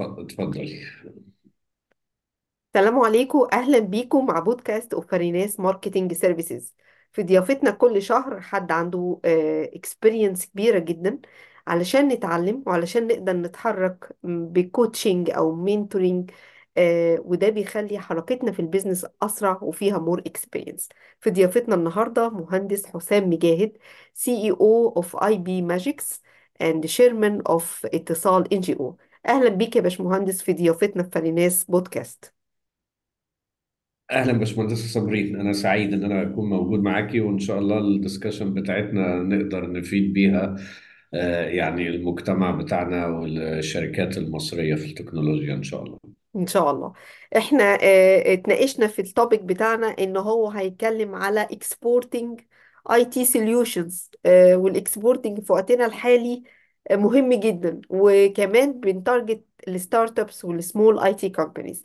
اتفضلي السلام عليكم. أهلا بيكم مع بودكاست أوف فريناس marketing services. في ضيافتنا كل شهر حد عنده experience كبيرة جدا علشان نتعلم وعلشان نقدر نتحرك ب coaching أو mentoring وده بيخلي حركتنا في ال business أسرع وفيها more experience في ضيافتنا النهارده مهندس حسام مجاهد CEO of IP Magix and chairman of اتصال NGO أهلا بيك يا باشمهندس في ضيافتنا في فريناس بودكاست. أهلا باشمهندسه صابرين أنا سعيد إن أنا أكون موجود معاكي وإن شاء الله ال discussion بتاعتنا نقدر نفيد بيها آه، يعني المجتمع بتاعنا والشركات المصرية في التكنولوجيا إن شاء الله. إن شاء الله. إحنا آه اتناقشنا في ال topic بتاعنا إن هو هيتكلم على exporting IT solutions آه وال exporting في وقتنا الحالي آه، مهم جدا. وكمان بن target ال startups وال small IT companies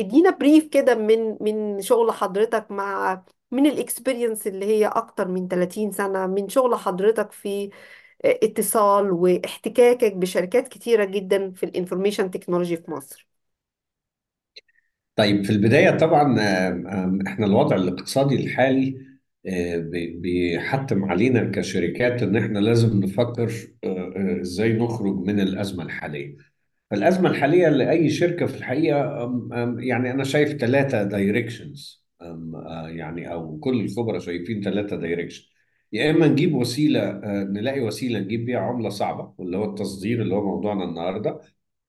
ادينا brief كده من من شغل حضرتك مع من ال experience اللي هي أكتر من 30 سنة من شغل حضرتك في آه، اتصال واحتكاكك بشركات كتيرة جدا في ال information technology في مصر. طيب في البداية طبعا آم، إحنا الوضع الاقتصادي الحالي آه، بيحتم علينا كشركات إن إحنا لازم نفكر آه، آه، إزاي نخرج من الأزمة الحالية. الأزمة الحالية لأي شركة في أم يعني أنا شايف ثلاثة directions يعني أو كل الخبراء شايفين ثلاثة direction يا إما نجيب وسيلة آه، نلاقي وسيلة نجيب بيها عملة صعبة واللي هو التصدير اللي هو موضوعنا النهاردة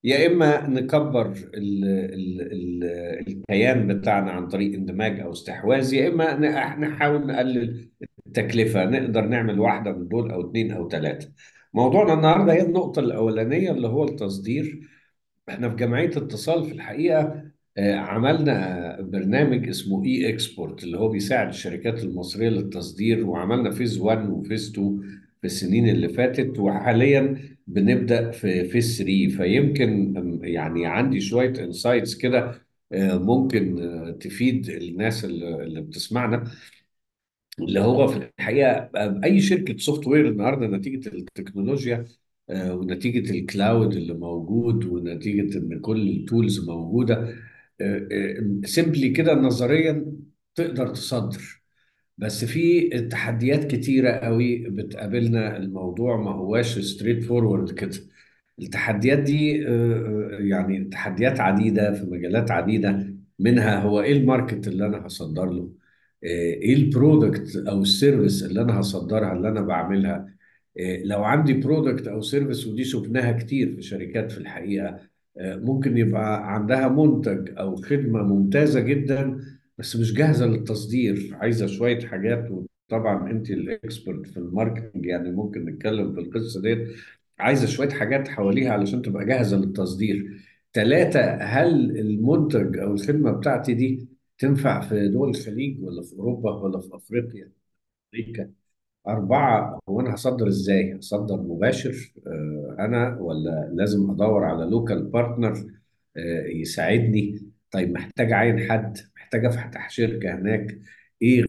يا إما نكبر ال ال ال الكيان بتاعنا عن طريق اندماج أو استحواذ يا إما ن- نحاول نقلل التكلفة نقدر نعمل واحدة من دول أو اتنين أو ثلاثة موضوعنا النهارده هي النقطة الأولانية اللي هو التصدير. إحنا في جمعية اتصال في الحقيقة آه، عملنا برنامج اسمه iExport اللي هو بيساعد الشركات المصرية للتصدير وعملنا phase 1 و phase 2 في السنين اللي فاتت وحاليا بنبدأ في phase 3 فيمكن يعني عندي شوية insights كده آه، ممكن آه، تفيد الناس اللي اللي بتسمعنا. اللي هو في الحقيقة أي شركة software النهارده نتيجة التكنولوجيا آه، ونتيجة ال cloud اللي موجود ونتيجة إن كل ال tools موجودة simply كده نظريا تقدر تصدر. بس في تحديات كتيرة قوي بتقابلنا الموضوع ما هواش straightforward كده. التحديات دي آه، آه، يعني تحديات عديدة في مجالات عديدة. منها هو إيه ال market اللي أنا هصدر له؟ آه، إيه ال product أو ال service اللي أنا هصدرها اللي أنا بعملها؟ لو عندي product أو service ودي شفناها كتير في شركات في الحقيقة ممكن يبقى عندها منتج أو خدمة ممتازة جدا بس مش جاهزة للتصدير عايزة شوية حاجات وطبعا أنت ال expert في ال marketing يعني ممكن نتكلم في القصة ديت عايزة شوية حاجات حواليها علشان تبقى جاهزة للتصدير ثلاثة هل المنتج أو الخدمة بتاعتي دي تنفع في دول الخليج ولا في أوروبا ولا في أفريقيا أمريكا أربعة هو أنا هصدر إزاي؟ هصدر مباشر آه، أنا ولا لازم أدور على local partner يساعدني؟ طيب محتاج أعين حد؟ محتاج أفتح شركة هناك؟ إيه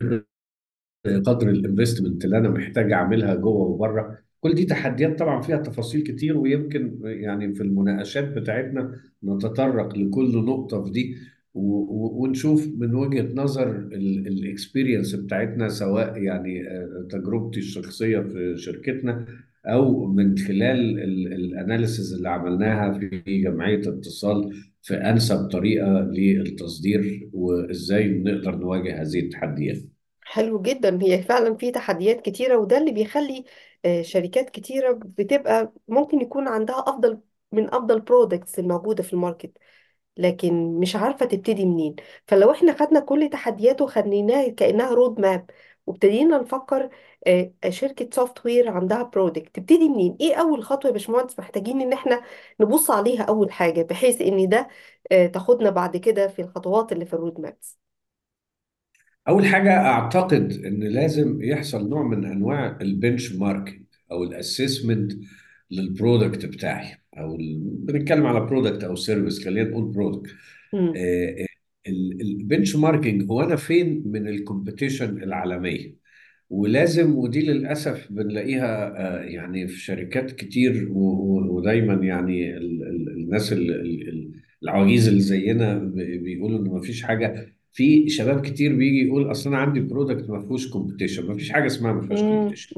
قدر ال investment اللي أنا محتاج أعملها جوه وبره كل دي تحديات طبعا فيها تفاصيل كتير ويمكن يعني في المناقشات بتاعتنا نتطرق لكل نقطة في دي ونشوف من وجهة نظر ال experience بتاعتنا سواء يعني آه، تجربتي الشخصية في شركتنا أو من خلال ال analysis اللي عملناها في جمعية اتصال في أنسب طريقة للتصدير وإزاي نقدر نواجه هذه التحديات. حلو جدا. هي فعلا في تحديات كتيرة وده اللي بيخلي آه، شركات كتيرة بتبقى ممكن يكون عندها أفضل من أفضل products الموجودة في ال market لكن مش عارفة تبتدي منين. فلو إحنا خدنا كل تحدياته خليناها كأنها road map وابتدينا نفكر آه، شركة software عندها product تبتدي منين؟ إيه أول خطوة يا باشمهندس محتاجين إن إحنا نبص عليها أول حاجة بحيث إن ده آه، تاخدنا بعد كده في الخطوات اللي في ال roadmaps أول حاجة أعتقد إن لازم يحصل نوع من أنواع ال benchmarking أو ال assessment لل product بتاعي. أو ال... بنتكلم على product أو service خلينا نقول product. ال benchmarking هو أنا فين من ال competition العالمية؟ ولازم ودي للأسف بنلاقيها آه، يعني في شركات كتير ودايما يعني ال- ال- الناس ال- ال- ال- العواجيز اللي زينا بيقولوا إن مفيش حاجة في شباب كتير بيجي يقول أصل أنا عندي product ما فيهوش competition مفيش حاجة اسمها ما فيهاش competition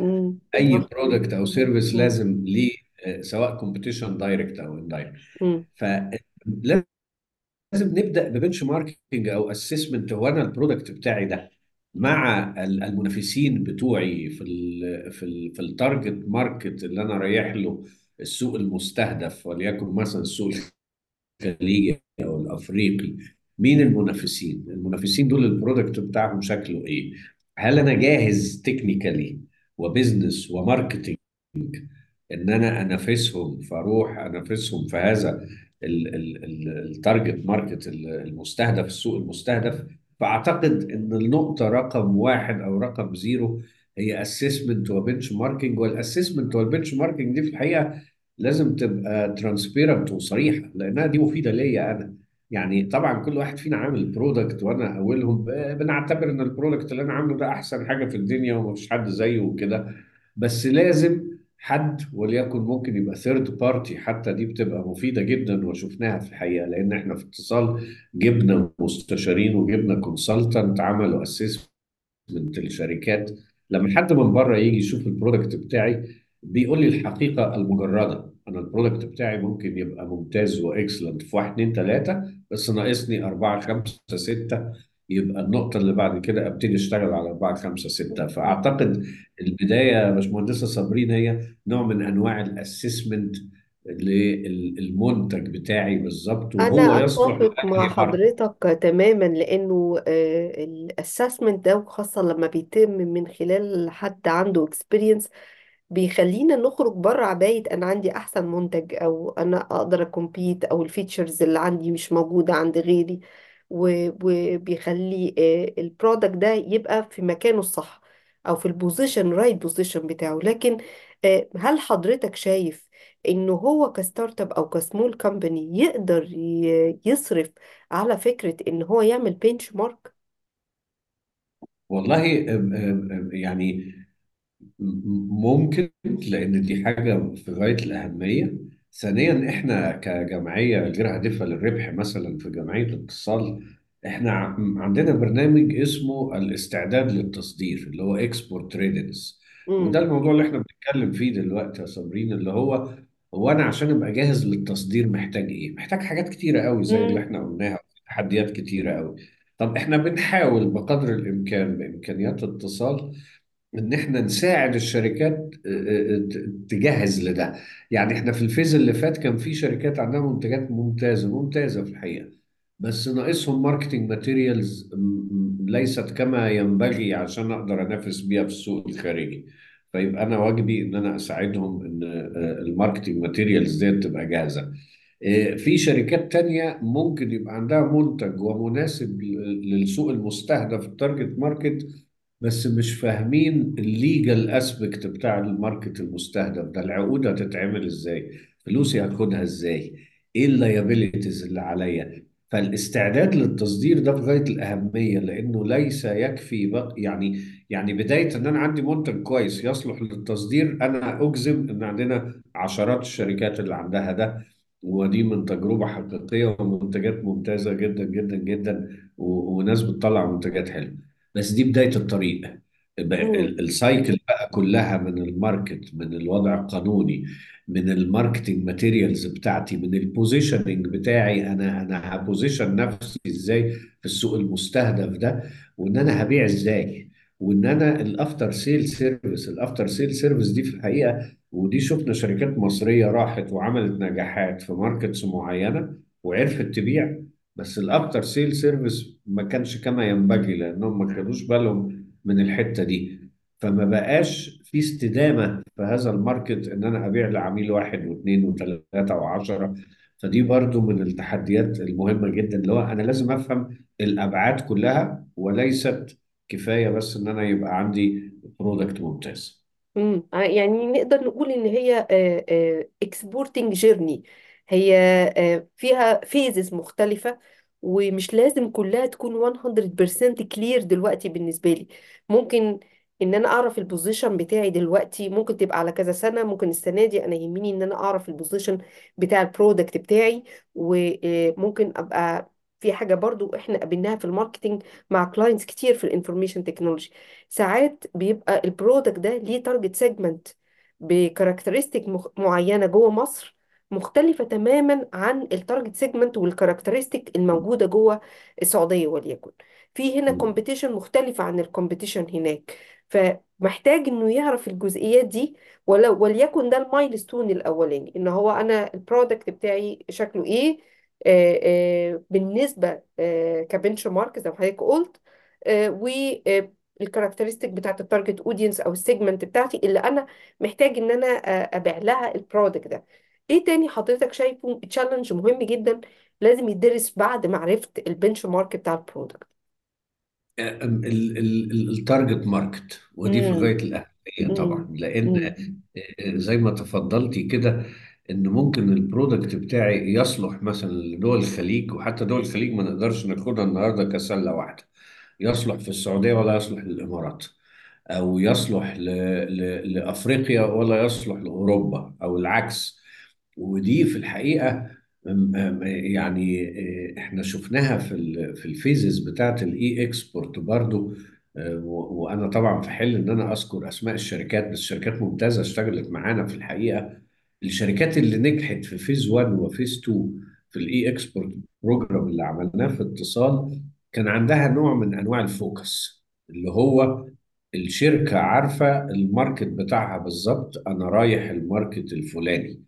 أي product أو service لازم ليه آه، سواء competition direct أو indirect فلازم نبدأ ب benchmarking أو assessment هو أنا ال product بتاعي ده. مع ال- المنافسين بتوعي في ال في ال في ال target market اللي أنا رايح له السوق المستهدف وليكن مثلا السوق الخليجي أو الأفريقي مين المنافسين؟ المنافسين دول ال product بتاعهم شكله إيه؟ هل أنا جاهز technically و business و marketing إن أنا أنافسهم فأروح أنافسهم في هذا ال target market المستهدف السوق المستهدف فأعتقد إن النقطة رقم واحد أو رقم zero هي assessment و benchmarking وال assessment وال benchmarking دي في الحقيقة لازم تبقى transparent وصريحة لأنها دي مفيدة ليا أنا. يعني طبعا كل واحد فينا عامل product وأنا أولهم بنعتبر إن ال product اللي أنا عامله ده أحسن حاجة في الدنيا ومفيش حد زيه وكده. بس لازم حد وليكن ممكن يبقى third party حتى دي بتبقى مفيدة جدا وشفناها في الحقيقة لأن إحنا في اتصال جبنا مستشارين وجبنا consultant عملوا assessment الشركات لما حد من بره يجي يشوف ال product بتاعي بيقول لي الحقيقة المجردة. أنا ال product بتاعي ممكن يبقى ممتاز و excellent في واحد اتنين تلاتة بس ناقصني أربعة خمسة ستة يبقى النقطة اللي بعد كده أبتدي أشتغل على أربعة خمسة ستة. فأعتقد البداية يا باشمهندسة صابرين هي نوع من أنواع ال assessment للمنتج بتاعي بالظبط أنا وهو يصلح أتفق مع لأنهي حضرتك تماما لأنه ال assessment ده خاصة لما بيتم من خلال حد عنده experience بيخلينا نخرج بره عباية أنا عندي أحسن منتج أو أنا أقدر أ compete أو ال features اللي عندي مش موجودة عند غيري. وبيخلي ال product ده يبقى في مكانه الصح أو في ال position right position بتاعه لكن آه، هل حضرتك شايف إنه هو ك startup أو ك small company يقدر يصرف على فكرة إن هو يعمل benchmark؟ والله أم- يعني ممكن لأن دي حاجة في غاية الأهمية ثانيا إحنا كجمعية غير هادفة للربح مثلا في جمعية الاتصال إحنا ع- عندنا برنامج اسمه الاستعداد للتصدير اللي هو export readiness وده امم الموضوع اللي إحنا بنتكلم فيه دلوقتي يا صابرين اللي هو هو أنا عشان أبقى جاهز للتصدير محتاج إيه؟ محتاج حاجات كتيرة قوي زي اللي امم إحنا قلناها تحديات كتيرة قوي. طب إحنا بنحاول بقدر الإمكان بإمكانيات اتصال إن إحنا نساعد الشركات آه، آه، ت- تجهز لده. يعني إحنا في ال phase اللي فات كان في شركات عندها منتجات ممتازة ممتازة في الحقيقة. بس ناقصهم marketing materials ليست كما ينبغي عشان أقدر أنافس بيها في السوق الخارجي. فيبقى أنا واجبي إن أنا أساعدهم إن آه، ال marketing materials دي تبقى جاهزة. آه، في شركات تانية ممكن يبقى عندها منتج ومناسب للسوق المستهدف ال target market بس مش فاهمين ال legal aspect بتاع ال market المستهدف ده. العقود هتتعمل إزاي؟ فلوسي هاخدها إزاي؟ إيه ال liabilities اللي عليا؟ فالاستعداد للتصدير ده في غاية الأهمية لأنه ليس يكفي بق يعني يعني بداية إن أنا عندي منتج كويس يصلح للتصدير أنا أجزم إن عندنا عشرات الشركات اللي عندها ده. ودي من تجربة حقيقية ومنتجات ممتازة جدا جدا جدا وناس بتطلع منتجات حلوة. بس دي بداية الطريق. ال cycle بقى كلها من ال market من الوضع القانوني من ال marketing materials بتاعتي من ال positioning بتاعي. أنا أنا ه position نفسي إزاي في السوق المستهدف ده؟ وإن أنا هبيع إزاي؟ وإن أنا ال after sale service ال after sale service دي في الحقيقة ودي شفنا شركات مصرية راحت وعملت نجاحات في markets معينة وعرفت تبيع. بس ال after sale service ما كانش كما ينبغي لأنهم ما خدوش بالهم من الحتة دي. فما بقاش في استدامة في هذا ال market إن أنا أبيع لعميل واحد واثنين وثلاثة وعشرة. فدي برضو من التحديات المهمة جدا اللي هو أنا لازم أفهم الأبعاد كلها وليست كفاية بس إن أنا يبقى عندي product ممتاز. امم يعني نقدر نقول إن هي exporting journey هي آه، فيها phases مختلفة ومش لازم كلها تكون 100% clear دلوقتي بالنسبة لي. ممكن إن أنا أعرف ال position بتاعي دلوقتي ممكن تبقى على كذا سنة ممكن السنة دي أنا يهمني إن أنا أعرف ال position بتاع ال product بتاعي وممكن أبقى في حاجة برضو إحنا قابلناها في ال marketing مع clients كتير في ال information technology ساعات بيبقى ال product ده ليه target segment ب characteristics معينة جوه مصر مختلفة تماما عن ال target segment وال characteristics الموجودة جوه السعودية وليكن. في هنا. competition مختلفة عن ال competition هناك. فمحتاج إنه يعرف الجزئيات دي ولو وليكن ده ال milestone الأولاني إن هو أنا ال product بتاعي شكله إيه آه آه بالنسبة آه ك benchmark زي ما حضرتك قلت آه و ال characteristics بتاعت ال target audience أو ال segment بتاعتي اللي أنا محتاج إن أنا أبيع لها ال product ده. إيه تاني حضرتك شايفه challenge مهم جدا لازم يدرس بعد معرفة ال benchmark بتاع ال product ال- ال- ال- ال target market ودي في غاية الأهمية طبعا لأن امم زي ما تفضلتي كده إن ممكن ال product بتاعي يصلح مثلا لدول الخليج وحتى دول الخليج ما نقدرش ناخدها النهاردة كسلة واحدة. يصلح في السعودية ولا يصلح للإمارات أو يصلح ل... ل... لأفريقيا ولا يصلح لأوروبا أو العكس. ودي في م- يعني آه، إحنا شفناها في. في ال phases بتاعت ال iExport برضو آه، وأنا طبعا في حل إن أنا أذكر أسماء الشركات بس شركات ممتازة اشتغلت معانا في الحقيقة الشركات اللي نجحت في phase 1 و phase 2 في ال iExport program اللي عملناه في اتصال كان عندها نوع من أنواع ال focus اللي هو الشركة عارفة ال market بتاعها بالظبط أنا رايح ال market الفلاني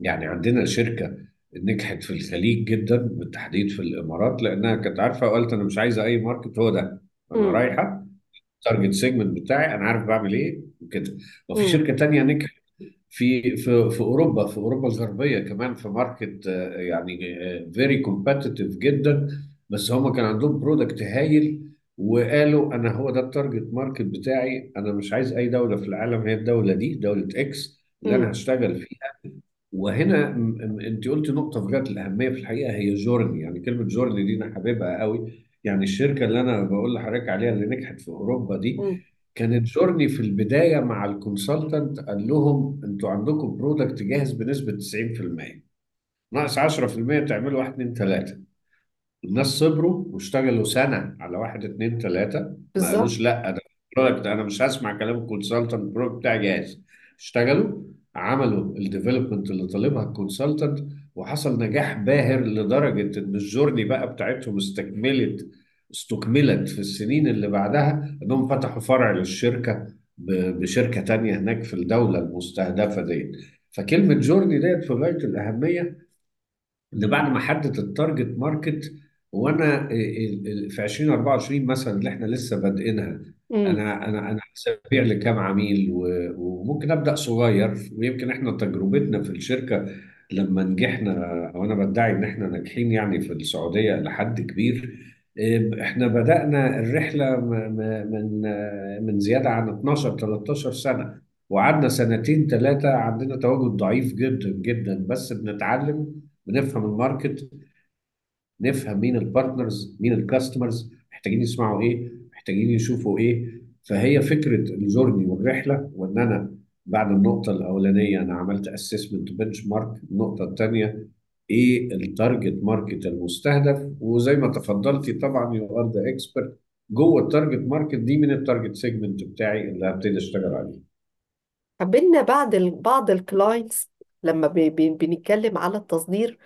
يعني عندنا شركة نجحت في الخليج جدا بالتحديد في الإمارات لأنها كانت عارفة وقالت أنا مش عايزة أي market هو ده. أنا امم رايحة ال target segment بتاعي أنا عارف بعمل إيه وكده. وفي شركة تانية نجحت في في في أوروبا في أوروبا الغربية كمان في market آه، يعني very competitive جدا. بس هم كان عندهم product هايل وقالوا أنا هو ده ال target market بتاعي أنا مش عايز أي دولة في العالم هي الدولة دي دولة X اللي أنا هشتغل فيها. وهنا انت قلت نقطة في غايه الأهمية في الحقيقة هي journey يعني كلمة journey دي أنا حاببها قوي. يعني الشركة اللي أنا بقول لحضرتك عليها اللي نجحت في أوروبا دي كانت journey في البداية مع ال consultant قال لهم أنتوا عندكم product جاهز بنسبة 90% ناقص 10% تعملوا 1 2 3 الناس صبروا واشتغلوا سنة على واحد اتنين تلاتة. ما بالظبط. قالوش لأ ده product أنا مش هسمع كلام ال consultant ال product بتاعي جاهز. اشتغلوا. عملوا ال development اللي طالبها ال consultant وحصل نجاح باهر لدرجة إن ال journey بقى بتاعتهم استكملت استكملت في السنين اللي بعدها إنهم فتحوا فرع للشركة ب- بشركة تانية هناك في الدولة المستهدفة دي فكلمة journey ديت في غاية الأهمية إن بعد ما حدد ال target market وأنا في 2024 مثلا اللي إحنا لسه بادئينها امم أنا أنا أنا عايز ابيع لكام عميل و- وممكن ابدأ صغير ويمكن إحنا تجربتنا في الشركة لما نجحنا أو أنا بدعي ان إحنا ناجحين يعني في السعودية لحد كبير إيه، إحنا بدأنا الرحلة م- م- من من زيادة عن 12 13 سنة وقعدنا سنتين ثلاثة عندنا تواجد ضعيف جدا جدا بس بنتعلم بنفهم الماركت نفهم مين ال partners مين ال customers محتاجين يسمعوا إيه محتاجين يشوفوا إيه فهي فكرة ال journey والرحلة وإن أنا بعد النقطة الأولانية أنا عملت assessment benchmark النقطة الثانية إيه ال target market المستهدف وزي ما تفضلتي طبعا you are the expert جوه ال target market دي من ال target segment بتاعي اللي هبتدي أشتغل عليه قابلنا ال... بعض ال clients لما. بنتكلم على التصدير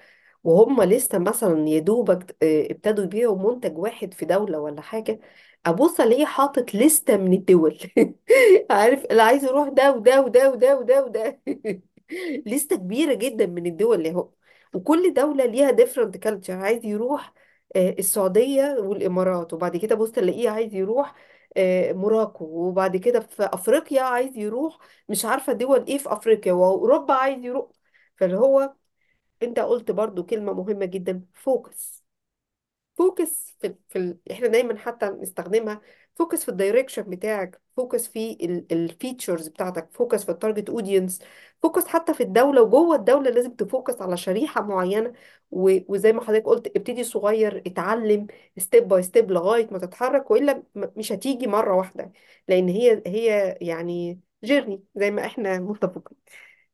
وهم لسه مثلا يا دوبك آه، ابتدوا يبيعوا منتج واحد في دولة ولا حاجة ابص الاقيه حاطط لستة من الدول. عارف اللي عايز يروح ده وده وده وده وده وده. لستة كبيرة جدا من الدول اللي هو. وكل دولة ليها different culture. عايز يروح آه، السعودية والإمارات وبعد كده بص تلاقيه عايز يروح آه، موراكو وبعد كده في أفريقيا عايز يروح مش عارفة دول إيه في أفريقيا وأوروبا عايز يروح. فاللي هو أنت قلت برضو كلمة مهمة جدا focus focus في, في ال... إحنا دايما حتى نستخدمها focus في ال direction بتاعك focus في ال features بتاعتك focus في ال target audience focus حتى في الدولة وجوه الدولة لازم ت focus على شريحة معينة. و... وزي ما حضرتك قلت ابتدي صغير اتعلم step by step لغاية ما تتحرك وإلا م- مش هتيجي مرة واحدة لأن هي هي يعني journey زي ما إحنا متفقين.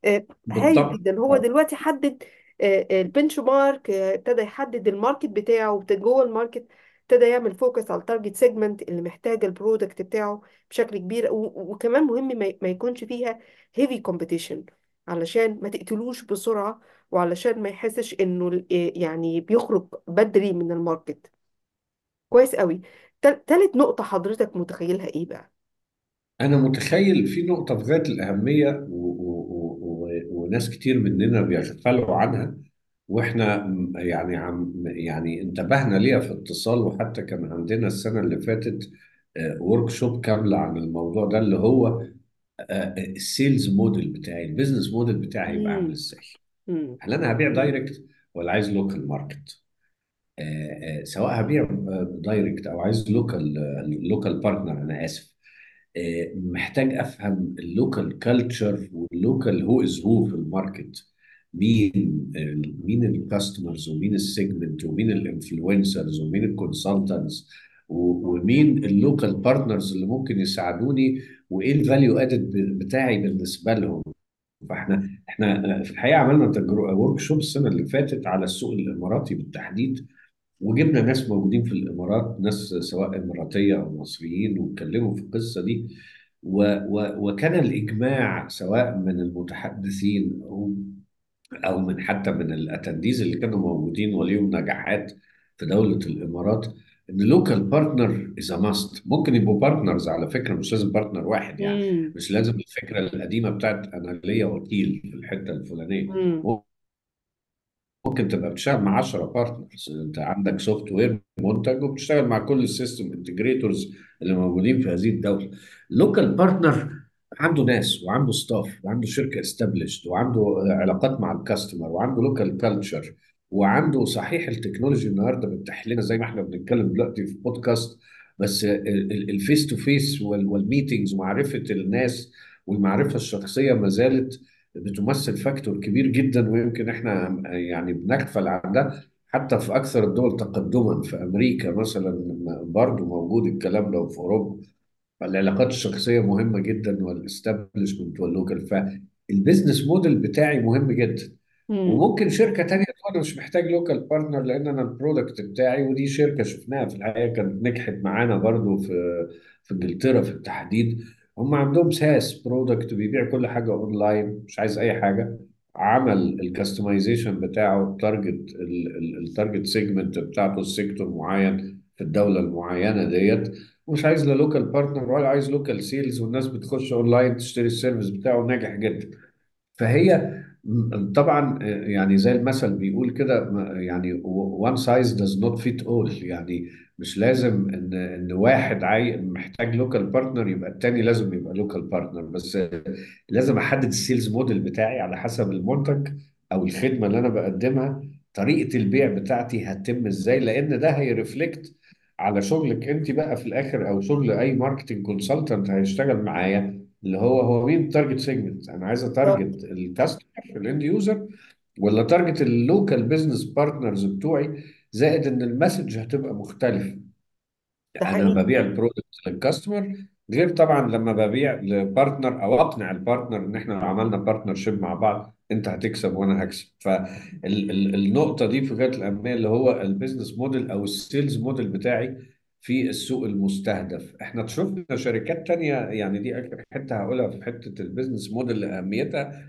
آه، هايل بالضبط. جدا. هو دلوقتي حدد ال benchmark ابتدى يحدد ال market بتاعه وابتدى جوه ال market ابتدى يعمل focus على ال target segment اللي محتاج ال product بتاعه بشكل كبير وكمان مهم ما يكونش فيها heavy competition علشان ما تقتلوش بسرعة وعلشان ما يحسش إنه آه، يعني بيخرج بدري من ال market. كويس قوي. تل- تالت نقطة حضرتك متخيلها إيه بقى؟ أنا متخيل في نقطة في غاية الأهمية و... وناس كتير مننا بيغفلوا عنها وإحنا يعني عم يعني انتبهنا ليها في اتصال وحتى كان عندنا السنة اللي فاتت workshop كاملة عن الموضوع ده اللي هو ال sales model بتاعي ال business model بتاعي هيبقى عامل إزاي؟ هل أنا هبيع direct ولا عايز local market آه، آه، سواء هبيع direct أو عايز local local partner أنا آسف. آه، محتاج أفهم ال local culture وال local who is who في ال market. مين مين ال customers ومين ال segment ومين ال influencers ومين ال consultants ومين ال local partners اللي ممكن يساعدوني وإيه ال value add بتاعي بالنسبة لهم. فإحنا إحنا في الحقيقة عملنا workshop السنة اللي فاتت على السوق الإماراتي بالتحديد وجبنا ناس موجودين في الإمارات ناس سواء إماراتية أو مصريين واتكلموا في القصة دي. و و وكان الإجماع سواء من المتحدثين أو أو من حتى من ال attendees اللي كانوا موجودين وليهم نجاحات في دولة الإمارات إن local partner is a must ممكن يبقوا partners على فكرة مش لازم partner واحد يعني. امم مش لازم الفكرة القديمة بتاعت أنا ليا وكيل في الحتة الفلانية. امم ممكن تبقى بتشتغل مع 10 partners انت عندك software منتج وبتشتغل مع كل ال system integrators اللي موجودين في هذه الدولة. local partner عنده ناس وعنده staff وعنده شركة established وعنده علاقات مع ال customer وعنده local culture وعنده صحيح ال technology النهارده بتتيح لنا زي ما إحنا بنتكلم دلوقتي في بودكاست بس ال face to face وال meetings ومعرفه الناس والمعرفة الشخصية ما زالت بتمثل factor كبير جدا ويمكن إحنا يعني بنغفل عن ده حتى في أكثر الدول تقدما. في أمريكا مثلا برضو موجود الكلام ده وفي أوروبا العلاقات الشخصية مهمة جدا وال establishment وال local فال business model بتاعي مهم جدا. امم وممكن شركة تانية تقول أنا مش محتاج local partner لأن أنا ال product بتاعي ودي شركة شفناها في الحقيقة كانت نجحت معانا برضو في في إنجلترا في التحديد. هم عندهم SaaS product بيبيع كل حاجة أونلاين مش عايز أي حاجة. عمل ال customization بتاعه ال target ال target segment بتاعته ال sector معين في الدولة المعينة ديت. ومش عايز لا local partner ولا عايز local sales والناس بتخش أونلاين تشتري ال service بتاعه ناجح جدا. فهي طبعا يعني زي المثل بيقول كده يعني one size does not fit all. يعني مش لازم ان إن واحد عاي محتاج local partner يبقى التاني لازم يبقى local partner بس لازم أحدد ال sales model بتاعي على حسب المنتج أو الخدمة اللي أنا بقدمها. طريقة البيع بتاعتي هتتم إزاي؟ لأن ده ه reflect على شغلك أنت بقى في الآخر أو شغل أي marketing consultant هيشتغل معايا اللي هو هو مين ال target segment أنا عايز ا target ال customer ال end user ولا target ال local business partners بتوعي؟ زائد إن ال message هتبقى مختلفه ده أنا حقيقي. ببيع ال product لل customer غير طبعا لما ببيع ل partner أو أقنع ال partner إن إحنا لو عملنا partnership مع بعض أنت هتكسب وأنا هكسب. فالنقطه دي في غاية الأهمية اللي هو ال business model أو ال sales model بتاعي في السوق المستهدف. إحنا شفنا شركات تانية يعني دي آخر حتة هقولها في حتة ال business model لاهميتها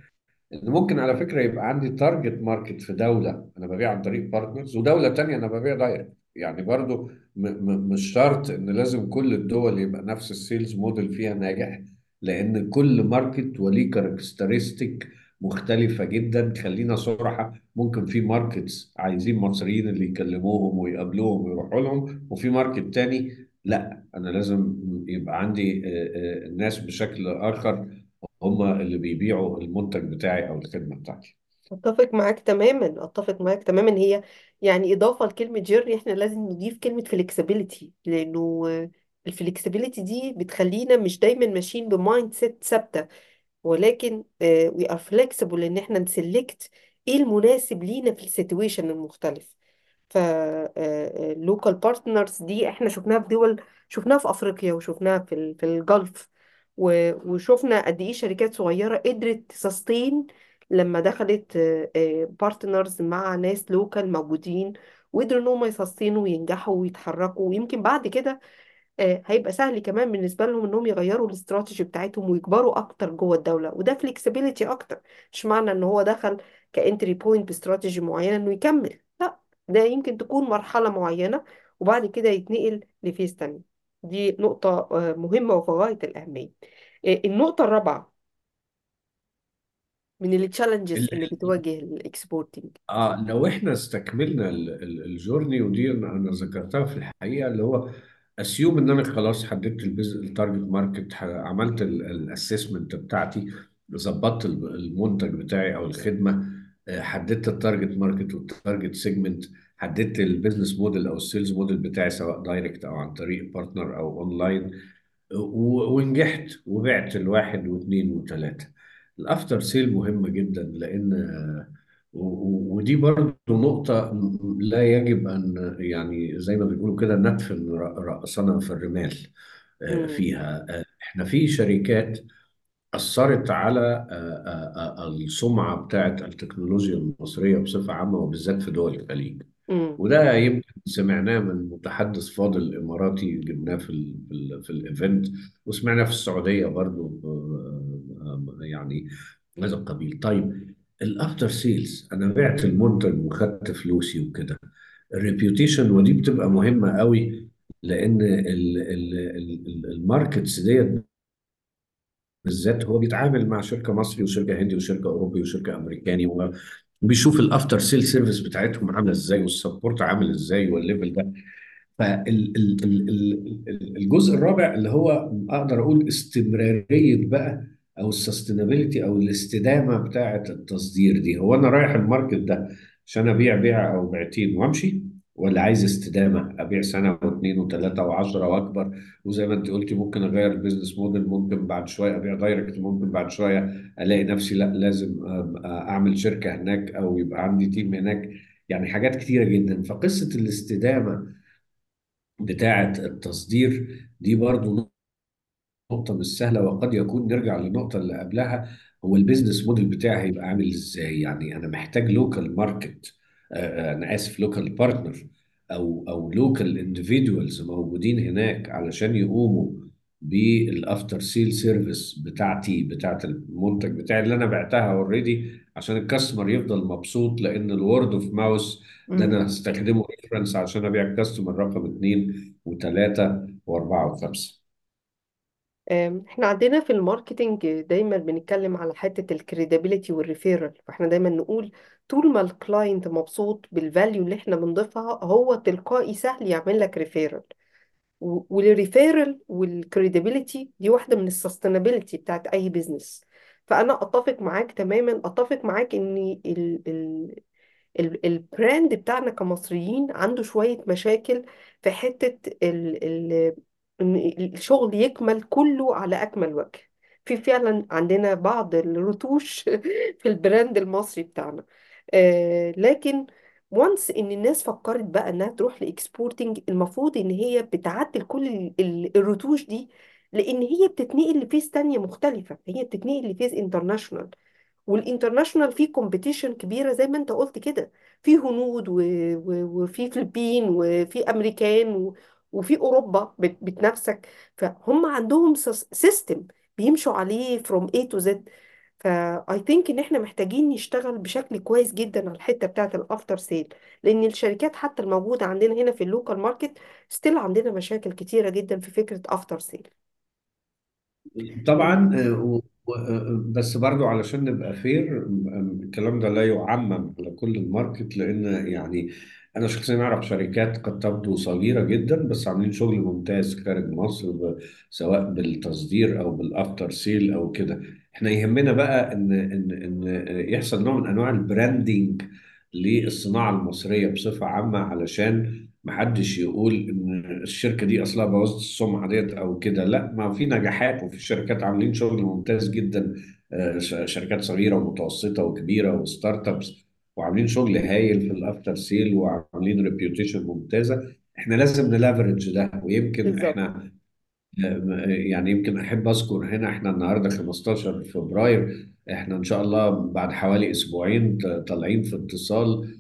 ان ممكن على فكرة يبقى عندي target market في دولة أنا ببيع عن طريق partners ودولة تانية أنا ببيع direct يعني برضو مش شرط إن لازم كل الدول يبقى نفس ال sales model فيها ناجح لأن كل market وليه characteristic مختلفة جدا. خلينا صراحة ممكن في markets عايزين مصريين اللي يكلموهم ويقابلوهم ويروحوا لهم وفي market تاني لا أنا لازم يبقى عندي آه، آه، ناس بشكل آخر هم اللي بيبيعوا المنتج بتاعي أو الخدمة بتاعتي. أتفق معاك تماما أتفق معاك تماما. هي يعني إضافة لكلمة journey إحنا لازم نضيف كلمة flexibility لأنه ال flexibility دي بتخلينا مش دايما ماشيين ب mindset ثابتة. ولكن we are flexible إن إحنا ن select إيه المناسب لينا في ال situation المختلف. ف ال local partners دي إحنا شفناها في دول شفناها في أفريقيا وشفناها في في ال Gulf. وشفنا قد إيه شركات صغيرة قدرت ت sustain لما دخلت partners مع ناس local موجودين وقدروا إن هم ي sustain وا وينجحوا ويتحركوا. ويمكن بعد كده آه، هيبقى سهل كمان بالنسبة لهم إنهم يغيروا الاستراتيجي بتاعتهم ويكبروا أكتر جوه الدولة. وده flexibility أكتر. مش معنى إن هو دخل country point باستراتيجي معينة إنه يكمل. لأ ده يمكن تكون مرحلة معينة وبعد كده يتنقل ل phase تاني دي نقطة آه، مهمة وفي غاية الأهمية. آه، النقطة الرابعة من ال challenges اللي بتواجه ال exporting آه لو إحنا استكملنا ال- ال- ال journey ودي أنا أنا ذكرتها في الحقيقة اللي هو assume إن أنا خلاص حددت ال target market عملت ال assessment بتاعتي ظبطت ال- المنتج بتاعي أو الخدمة آه، حددت ال target market وال target segment حددت ال business model أو ال sales model بتاعي سواء direct أو عن طريق partner أو اونلاين ونجحت وبعت الواحد واثنين وثلاثة ال after sale مهمة جدا لأن ودي برضو نقطة لا يجب أن يعني زي ما بيقولوا كده ندفن رأسنا في الرمال آه، فيها. آه، إحنا في شركات أثرت على آه، السمعة بتاعت التكنولوجيا المصرية بصفة عامة وبالذات في دول الخليج. وده يمكن سمعناه من متحدث فاضل اماراتي جبناه في ال في, ال في ال event وسمعناه في السعودية برضو آه، آه، يعني هذا القبيل. طيب ال after sales أنا بعت المنتج وخدت فلوسي وكده. ال reputation ودي بتبقى مهمة قوي لأن ال- ال- ال- ال markets ديت بالذات هو بيتعامل مع شركة مصري وشركة هندي وشركة أوروبي وشركة أمريكاني وبيشوف ال after sale service بتاعتهم عاملة إزاي وال support عامل إزاي وال level ده. فالجزء الرابع اللي هو أقدر أقول استمرارية بقى أو ال sustainability أو الاستدامة بتاعة التصدير دي. هو أنا رايح ال market ده عشان أبيع بيع أو بيعتين وأمشي؟ ولا عايز استدامة أبيع سنة واثنين وثلاثه وعشرة وأكبر. وزي ما أنت قلتي ممكن أغير ال business model ممكن بعد شوية أبيع direct ممكن بعد شوية ألاقي نفسي لأ لازم أم- أعمل شركة هناك أو يبقى عندي team هناك. يعني حاجات كتيرة جدا. فقصة الاستدامة بتاعة التصدير دي برضو نقطة مش سهلة وقد يكون نرجع للنقطة اللي قبلها. هو ال business model بتاعي هيبقى عامل إزاي؟ يعني أنا محتاج local market أنا آسف local partner أو أو local individuals موجودين هناك علشان يقوموا بال after sale service بتاعتي بتاعت المنتج بتاعي اللي أنا بعتها already عشان ال customer يفضل مبسوط لأن ال word of mouth ده أنا هستخدمه reference عشان أبيع ال customer رقم اثنين وثلاثة وأربعة وخمسة. إحنا عندنا في ال marketing دايما بنتكلم على حتة ال credibility وال referral فإحنا دايما نقول طول ما ال client مبسوط بال value اللي إحنا بنضيفها هو تلقائي سهل يعمل لك referral وال referral وال credibility دي واحدة من ال sustainability بتاعت أي business فأنا أتفق معاك تماما أتفق معاك إن ال ال- ال brand بتاعنا كمصريين عنده شوية مشاكل في حتة إن الشغل يكمل كله على أكمل وجه في فعلا عندنا بعض الرتوش في ال brand المصري بتاعنا آه لكن once إن الناس فكرت بقى إنها تروح ل exporting المفروض إن هي بتعدل كل ال- ال- الرتوش دي لأن هي بتتنقل ل phase تانية مختلفة هي بتتنقل ل phase international وال international فيه competition كبيرة زي ما أنت قلت كده في هنود. وفي فلبين وفي أمريكان. وفي أوروبا بت... بتنافسك فهم عندهم system بيمشوا عليه from A to Z. فا I think إن إحنا محتاجين نشتغل بشكل كويس جدا على الحتة بتاعة ال after sale لأن الشركات حتى الموجودة عندنا هنا في ال local market still عندنا مشاكل كتيرة جدا في فكرة after sale طبعا بس برضو علشان نبقى fair الكلام ده لا يعمم على كل ال market لأن يعني أنا شخصيا أعرف شركات قد تبدو صغيرة جدا بس عاملين شغل ممتاز خارج مصر ب- سواء بالتصدير أو بال after sale أو كده. إحنا يهمنا بقى إن إن إن يحصل نوع من أنواع ال branding للصناعة المصرية بصفة عامة علشان محدش يقول إن الشركة دي أصلها بوظت السمعة ديت أو كده. لأ ما في نجاحات وفي شركات عاملين شغل ممتاز جدا آه، شركات صغيرة ومتوسطة وكبيرة و startups. وعاملين شغل هايل في ال after sale وعاملين reputation ممتازة إحنا لازم ن leverage ده. ويمكن بالظبط. إحنا يعني يمكن أحب أذكر هنا إحنا النهارده 15 فبراير إحنا إن شاء الله بعد حوالي أسبوعين طالعين في اتصال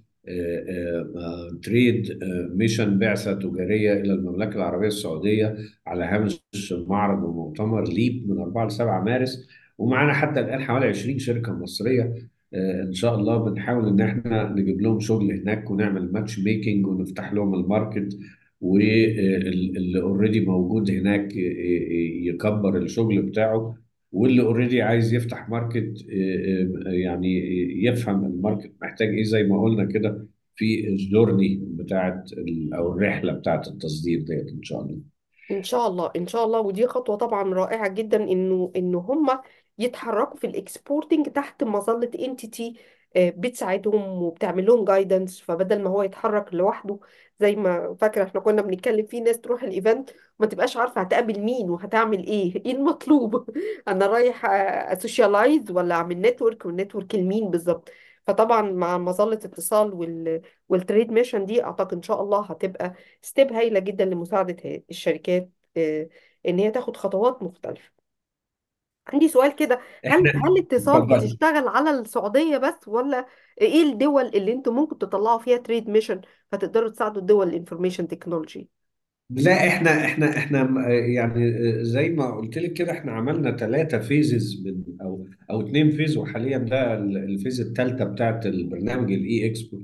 trade mission بعثة تجارية إلى المملكة العربية السعودية على هامش معرض ومؤتمر ليب من 4 ل 7 مارس ومعانا حتى الآن حوالي 20 شركة مصرية آه، إن شاء الله بنحاول إن إحنا نجيب لهم شغل هناك ونعمل match making ونفتح لهم ال market واللي already موجود هناك يكبر الشغل بتاعه واللي already عايز يفتح market يعني يفهم ال market محتاج إيه زي ما قلنا كده في ال journey بتاعت أو الرحلة بتاعت التصدير ديت إن شاء الله. إن شاء الله إن شاء الله. ودي خطوة طبعا رائعة جدا إنه ان هم يتحركوا في ال exporting تحت مظلة entity بتساعدهم وبتعمل لهم guidance فبدل ما هو يتحرك لوحده زي ما فاكرة إحنا كنا بنتكلم في ناس تروح ال event وما تبقاش عارفة هتقابل مين وهتعمل إيه إيه المطلوب؟ أنا رايح ا socialize ولا اعمل network وال network لمين بالظبط. فطبعا مع مظلة اتصال وال وال trade mission دي أعتقد إن شاء الله هتبقى step هايلة جدا لمساعدة ه- الشركات آه، إن هي تاخد خطوات مختلفة. عندي سؤال كده. هل هل اتصال اتفضل بتشتغل على السعودية بس ولا إيه الدول اللي أنتم ممكن تطلعوا فيها trade mission فتقدروا تساعدوا الدول ال information technology لا إحنا إحنا إحنا يعني زي ما قلت لك كده إحنا عملنا ثلاثة phases من أو أو اثنين phase وحاليا ده ال- ال phase الثالثه بتاعت البرنامج ال اي اكسبو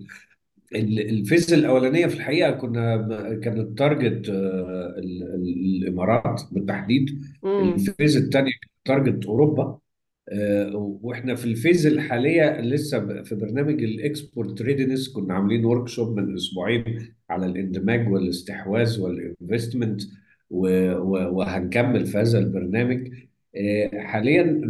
ال phase الأولانية في الحقيقة كنا كان ال target آه، ال- ال- الإمارات بالتحديد. ال phase الثانية target أوروبا آه، وإحنا في ال phase الحالية لسه في برنامج ال export readiness كنا عاملين workshop من أسبوعين على الاندماج والاستحواذ وال investment وهنكمل في هذا البرنامج. آه، حاليا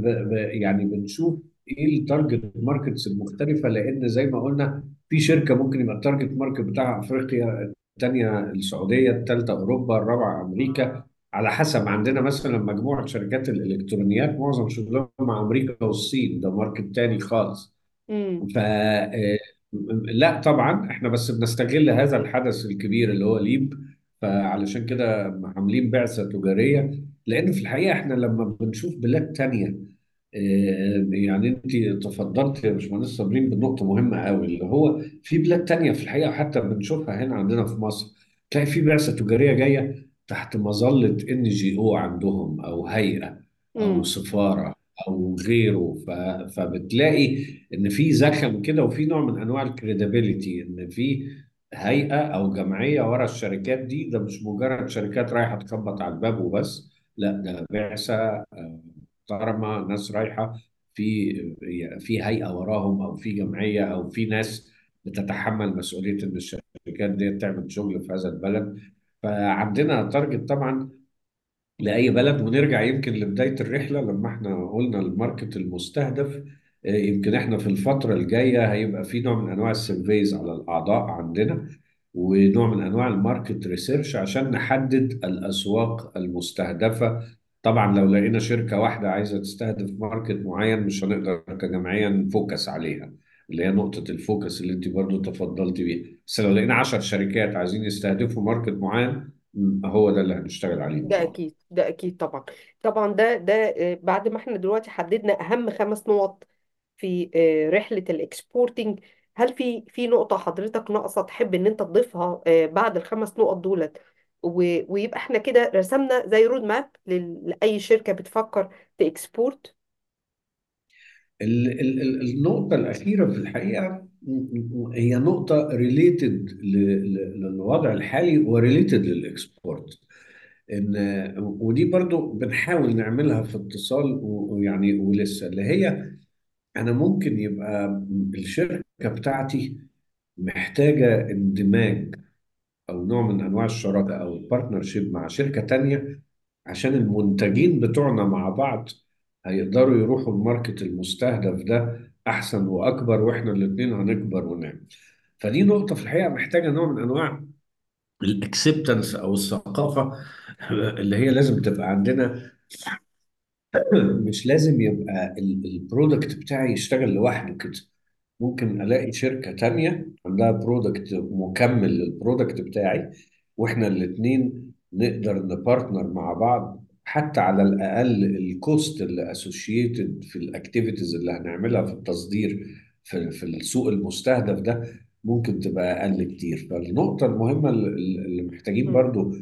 يعني بنشوف إيه ال target markets المختلفة؟ لأن زي ما قلنا في شركة ممكن يبقى ال target market بتاعها أفريقيا الثانية السعودية الثالثه أوروبا الرابعة أمريكا. على حسب عندنا مثلا مجموعة شركات الإلكترونيات معظم شغلهم مع أمريكا والصين ده market تاني خالص. ف آه، لا طبعا إحنا بس بنستغل هذا الحدث الكبير اللي هو ليب. فعلشان كده عاملين بعثة تجارية. لأن في الحقيقة إحنا لما بنشوف بلاد تانية آه، يعني انت تفضلت يا باشمهندس صابرين بنقطة مهمة قوي اللي هو في بلاد تانية في الحقيقة حتى بنشوفها هنا عندنا في مصر تلاقي في بعثة تجارية جاية تحت مظلة NGO عندهم أو هيئة أو امم سفارة أو غيره ف... فبتلاقي إن في زخم كده وفي نوع من أنواع ال credibility إن في هيئة أو جمعية ورا الشركات دي ده مش مجرد شركات رايحة تخبط على الباب وبس لا ده بعثة محترمة ناس رايحة في في هيئة وراهم أو في جمعية أو في ناس بتتحمل مسؤولية إن الشركات دي تعمل شغل في هذا البلد. فعندنا target طبعا لأي بلد. ونرجع يمكن لبداية الرحلة لما إحنا قلنا ال market المستهدف يمكن إحنا في الفترة الجاية هيبقى في نوع من أنواع ال surveys على الأعضاء عندنا ونوع من أنواع ال market research عشان نحدد الأسواق المستهدفة طبعا لو لقينا شركة واحدة عايزة تستهدف market معين مش هنقدر كجمعية ن focus عليها اللي هي نقطة ال focus اللي انت برضو تفضلت بيها. بس لو لقينا عشر شركات عايزين يستهدفوا market معين هو ده اللي هنشتغل عليه. ده أكيد ده أكيد طبعا. طبعا ده ده آه، بعد ما إحنا دلوقتي حددنا أهم خمس نقط في آه، رحلة ال exporting هل في في نقطة حضرتك ناقصة تحب إن أنت تضيفها آه، بعد الخمس نقط دولت؟ و- ويبقى إحنا كده رسمنا زي road map لأي شركة بتفكر ت export ال- ال- ال- النقطة الأخيرة في الحقيقة هي نقطة related للوضع الحالي و related لل export ان ودي برضو بنحاول نعملها في اتصال ويعني ولسه اللي هي أنا ممكن يبقى الشركة بتاعتي محتاجة اندماج. أو نوع من أنواع الشراكة أو ال partnership مع شركة تانية عشان المنتجين بتوعنا مع بعض هيقدروا يروحوا ال market المستهدف ده أحسن وأكبر وإحنا الاتنين هنكبر ونعمل. فدي نقطة في الحقيقة محتاجة نوع من أنواع ال acceptance أو الثقافة اللي هي لازم تبقى عندنا. مش لازم يبقى ال product بتاعي يشتغل لوحده كده. ممكن ألاقي شركة تانية عندها product مكمل لل product بتاعي وإحنا الاتنين نقدر ن partner مع بعض حتى على الأقل ال cost اللي associated في ال activities اللي هنعملها في التصدير في في السوق المستهدف ده ممكن تبقى أقل كتير فالنقطة المهمة اللي محتاجين. برضو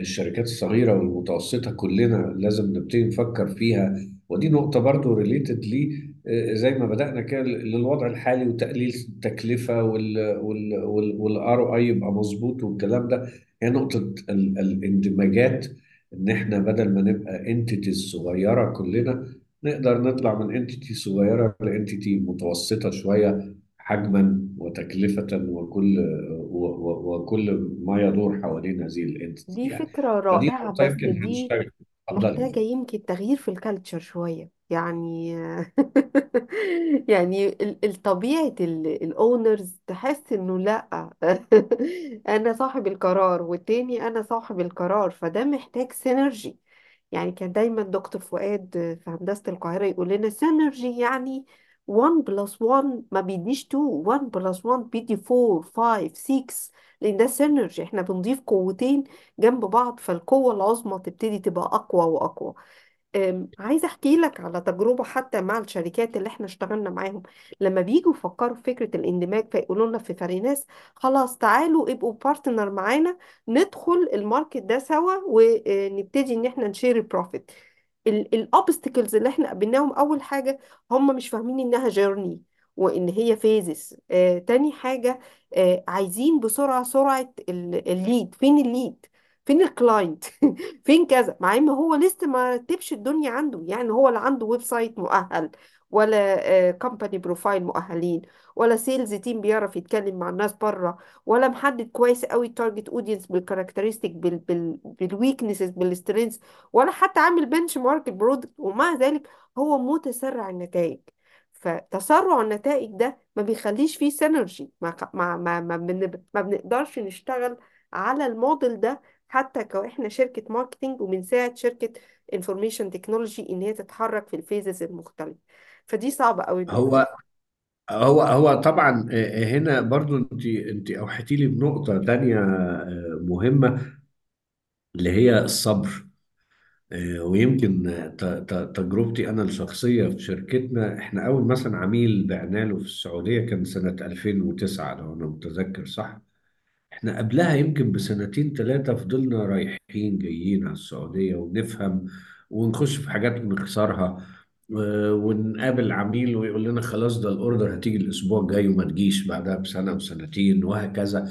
الشركات الصغيرة والمتوسطة كلنا لازم نبتدي نفكر فيها ودي نقطة برضو related لي آه، زي ما بدأنا كده للوضع الحالي وتقليل التكلفة وال وال وال وال ROI يبقى مظبوط والكلام ده. هي نقطة ال- الاندماجات إن إحنا بدل ما نبقى entities صغيرة كلنا نقدر نطلع من entity صغيرة ل entity متوسطة شوية حجما وتكلفة وكل وكل ما يدور حوالين هذه ال entity دي يعني. فكرة رائعة بس دي هنشتغل محتاجة يمكن تغيير في ال culture شوية. يعني يعني ال- الطبيعة ال owners تحس إنه لأ. أنا صاحب القرار والتاني أنا صاحب القرار فده محتاج synergy يعني كان دايما دكتور فؤاد في هندسة القاهرة يقول لنا synergy يعني 1 plus 1 ما بيديش 2 1 plus 1 بيدي 4 5 6 لأن ده synergy إحنا بنضيف قوتين جنب بعض فالقوة العظمى تبتدي تبقى أقوى وأقوى. أم، عايزة أحكي لك على تجربة حتى مع الشركات اللي إحنا اشتغلنا معاهم. لما بيجوا يفكروا في فكرة الاندماج فيقولوا لنا في فاريناس خلاص تعالوا ابقوا partner معانا ندخل ال market ده سوا ونبتدي إن إحنا ن share ال profit ال obstacles اللي إحنا قابلناهم أول حاجة هم مش فاهمين إنها journey وإن هي phases آه، تاني حاجة آه، عايزين بسرعة سرعة ال lead فين ال lead فين ال client فين كذا؟ مع إن هو لسه ما رتبش الدنيا عنده. يعني هو لا عنده website مؤهل. ولا company profile مؤهلين ولا sales team بيعرف يتكلم مع الناس بره ولا محدد كويس قوي ال target audience بال characteristic بال بال بال weaknesses بال strengths ولا حتى عامل benchmark ال product ومع ذلك هو متسرع النتائج. فتسرع النتائج ده ما بيخليش فيه synergy ما ما ما ما, بن- ما بنقدرش نشتغل على الموديل ده حتى كو إحنا شركة marketing وبنساعد شركة information technology إن هي تتحرك في ال phases المختلفة. فدي صعبة قوي بالنسبة هو هو هو طبعا آه، هنا برضو انت انت أوحيتي لي بنقطة تانية آه، مهمة اللي هي الصبر. آه، ويمكن آه، تجربتي أنا الشخصية في شركتنا إحنا أول مثلا عميل بعنا له في السعودية كان سنة 2009 لو أنا متذكر صح. إحنا قبلها يمكن بسنتين ثلاثة فضلنا رايحين جايين على السعودية ونفهم ونخش في حاجات ونخسرها. ونقابل عميل ويقول لنا خلاص ده الأوردر هتيجي الأسبوع الجاي وما تجيش بعدها بسنة وسنتين وهكذا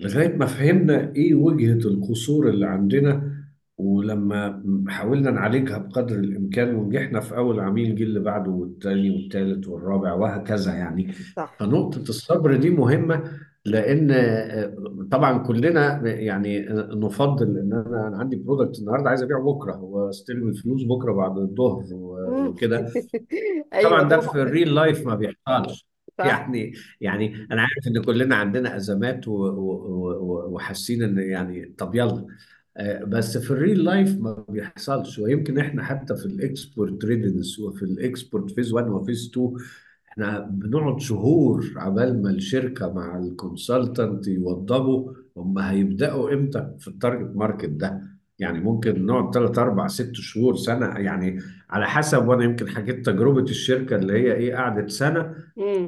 لغاية ما فهمنا إيه وجهة القصور اللي عندنا ولما حاولنا نعالجها بقدر الإمكان ونجحنا في أول عميل جه اللي بعده والتاني والتالت والرابع وهكذا يعني. صح. فنقطة الصبر دي مهمة لأن آه، طبعا كلنا يعني نفضل إن أنا أنا عندي product النهارده عايز أبيعه بكرة واستلم الفلوس بكرة بعد الظهر. وكده. أيوه طبعا ده في ال real life ما بيحصلش. صح. يعني يعني أنا عارف إن كلنا عندنا أزمات و- و- و- وحاسين إن يعني طب يلا آه، بس في ال real life ما بيحصلش. ويمكن إحنا حتى في ال export readiness وفي ال export phase 1 و phase 2 إحنا بنقعد شهور عبال ما الشركة مع ال consultant يوضبوا هم هيبدأوا إمتى في ال target market ده. يعني ممكن نقعد 3 4 6 شهور سنة يعني على حسب وأنا يمكن حكيت تجربة الشركة اللي هي إيه قعدت سنة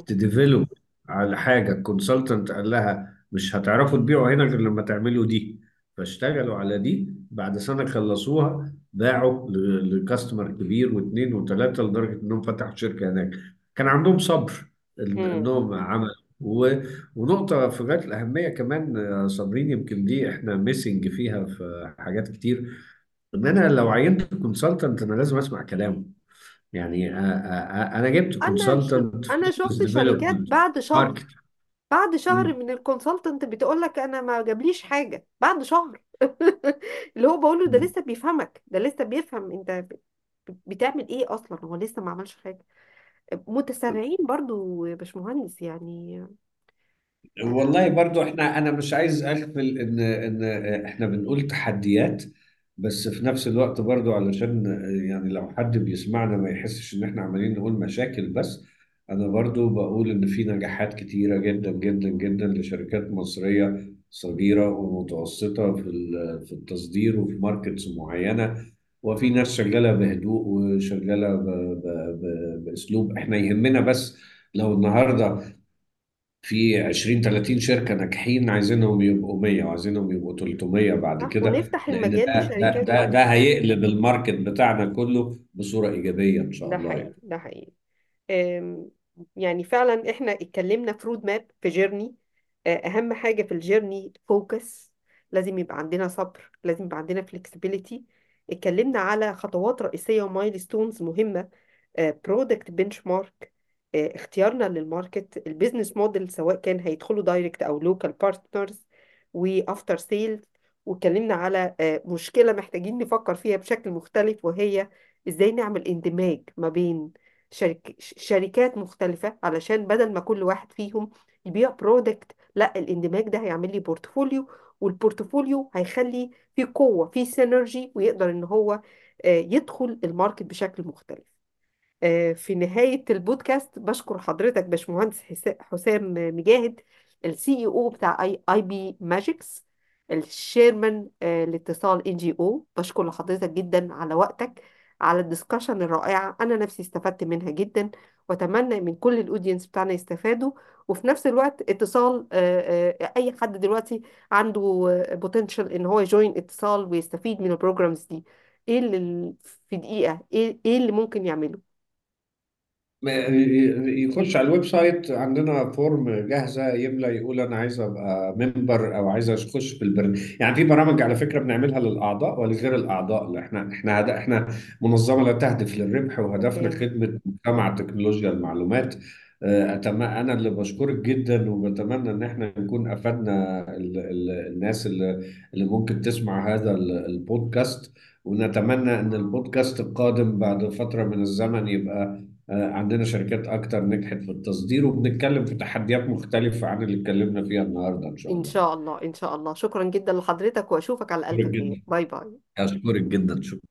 ت develop على حاجة ال consultant قال لها مش هتعرفوا تبيعوا هنا غير لما تعملوا دي. فاشتغلوا على دي بعد سنة خلصوها باعوا ل customer كبير واثنين وثلاثه لدرجة إنهم فتحوا شركة هناك. كان عندهم صبر إنهم عملوا. و- ونقطة في غاية الأهمية كمان يا صابرين يمكن دي إحنا missing فيها في حاجات كتير. إن أنا لو عينت consultant أنا لازم أسمع كلامه. يعني أ- أ- أنا جبت أنا ش... consultant أنا بزنس شفت شركات development بعد شهر. market بعد شهر من ال consultant بتقول لك أنا ما جابليش حاجة. بعد شهر. اللي هو بقول له ده لسه بيفهمك. ده لسه بيفهم أنت ب- بتعمل إيه أصلا. هو لسه ما عملش حاجة. متسرعين برضو يا باشمهندس يعني. والله برضو إحنا أنا مش عايز اغفل ان ان إحنا بنقول تحديات بس في نفس الوقت برضو علشان يعني لو حد بيسمعنا ما يحسش ان إحنا عمالين نقول مشاكل بس أنا برضو بقول ان في نجاحات كتيرة جدا جدا جدا لشركات مصرية صغيرة ومتوسطة في في التصدير وفي ماركتس معينة. وفي ناس شغالة بهدوء وشغالة ب- ب- ب- بأسلوب. إحنا يهمنا بس لو النهارده في 20 30 شركة ناجحين عايزينهم يبقوا 100 وعايزينهم يبقوا 300 بعد صح كده ونفتح لأن المجال ده ده لشركات ده ده هيقلب ال market بتاعنا كله بصورة إيجابية إن شاء ده الله حقيقي يعني. ده حقيقي. أم، يعني فعلا إحنا اتكلمنا في road map في journey أهم حاجة في ال journey focus لازم يبقى عندنا صبر لازم يبقى عندنا flexibility اتكلمنا على خطوات رئيسية و milestones مهمة product benchmark اختيارنا لل market ال business model سواء كان هيدخلوا direct أو local partners و after sales واتكلمنا على آه، مشكلة محتاجين نفكر فيها بشكل مختلف وهي إزاي نعمل اندماج ما بين شرك... شركات مختلفة علشان بدل ما كل واحد فيهم يبيع product لا الاندماج ده هيعمل لي portfolio وال portfolio هيخلي فيه قوة فيه synergy ويقدر إن هو آه، يدخل ال market بشكل مختلف. آه، في نهاية البودكاست بشكر حضرتك باشمهندس حسا- حسام مجاهد ال CEO بتاع اي اي بي ماجيكس ال chairman لاتصال NGO بشكر لحضرتك جدا على وقتك على ال discussion الرائعة. أنا نفسي استفدت منها جدا. واتمنى من كل ال audience بتاعنا يستفادوا. وفي نفس الوقت اتصال آه، آه، أي حد دلوقتي عنده potential إن هو ي join اتصال ويستفيد من ال programs دي. إيه اللي في دقيقة؟ إيه إيه اللي ممكن يعمله؟ يخش على ال website عندنا form جاهزة يملى يقول أنا عايز أبقى member أو عايز أخش في البرنامج يعني في برامج على فكرة بنعملها للأعضاء ولغير الأعضاء لا إحنا إحنا هد... إحنا منظمة لا تهدف للربح وهدفنا خدمة مجتمع تكنولوجيا المعلومات. آه، أتم... أنا اللي بشكرك جدا وبتمنى إن إحنا نكون أفدنا ال... ال... الناس اللي... اللي ممكن تسمع هذا ال- البودكاست. ونتمنى إن البودكاست القادم بعد فترة من الزمن يبقى عندنا شركات أكتر نجحت في التصدير وبنتكلم في تحديات مختلفة عن اللي اتكلمنا فيها النهاردة إن شاء إن الله. شاء الله إن شاء الله. شكرا جدا لحضرتك وأشوفك على ألف أشكرك خير. جدا باي باي. أشكرك جدا. شكرا.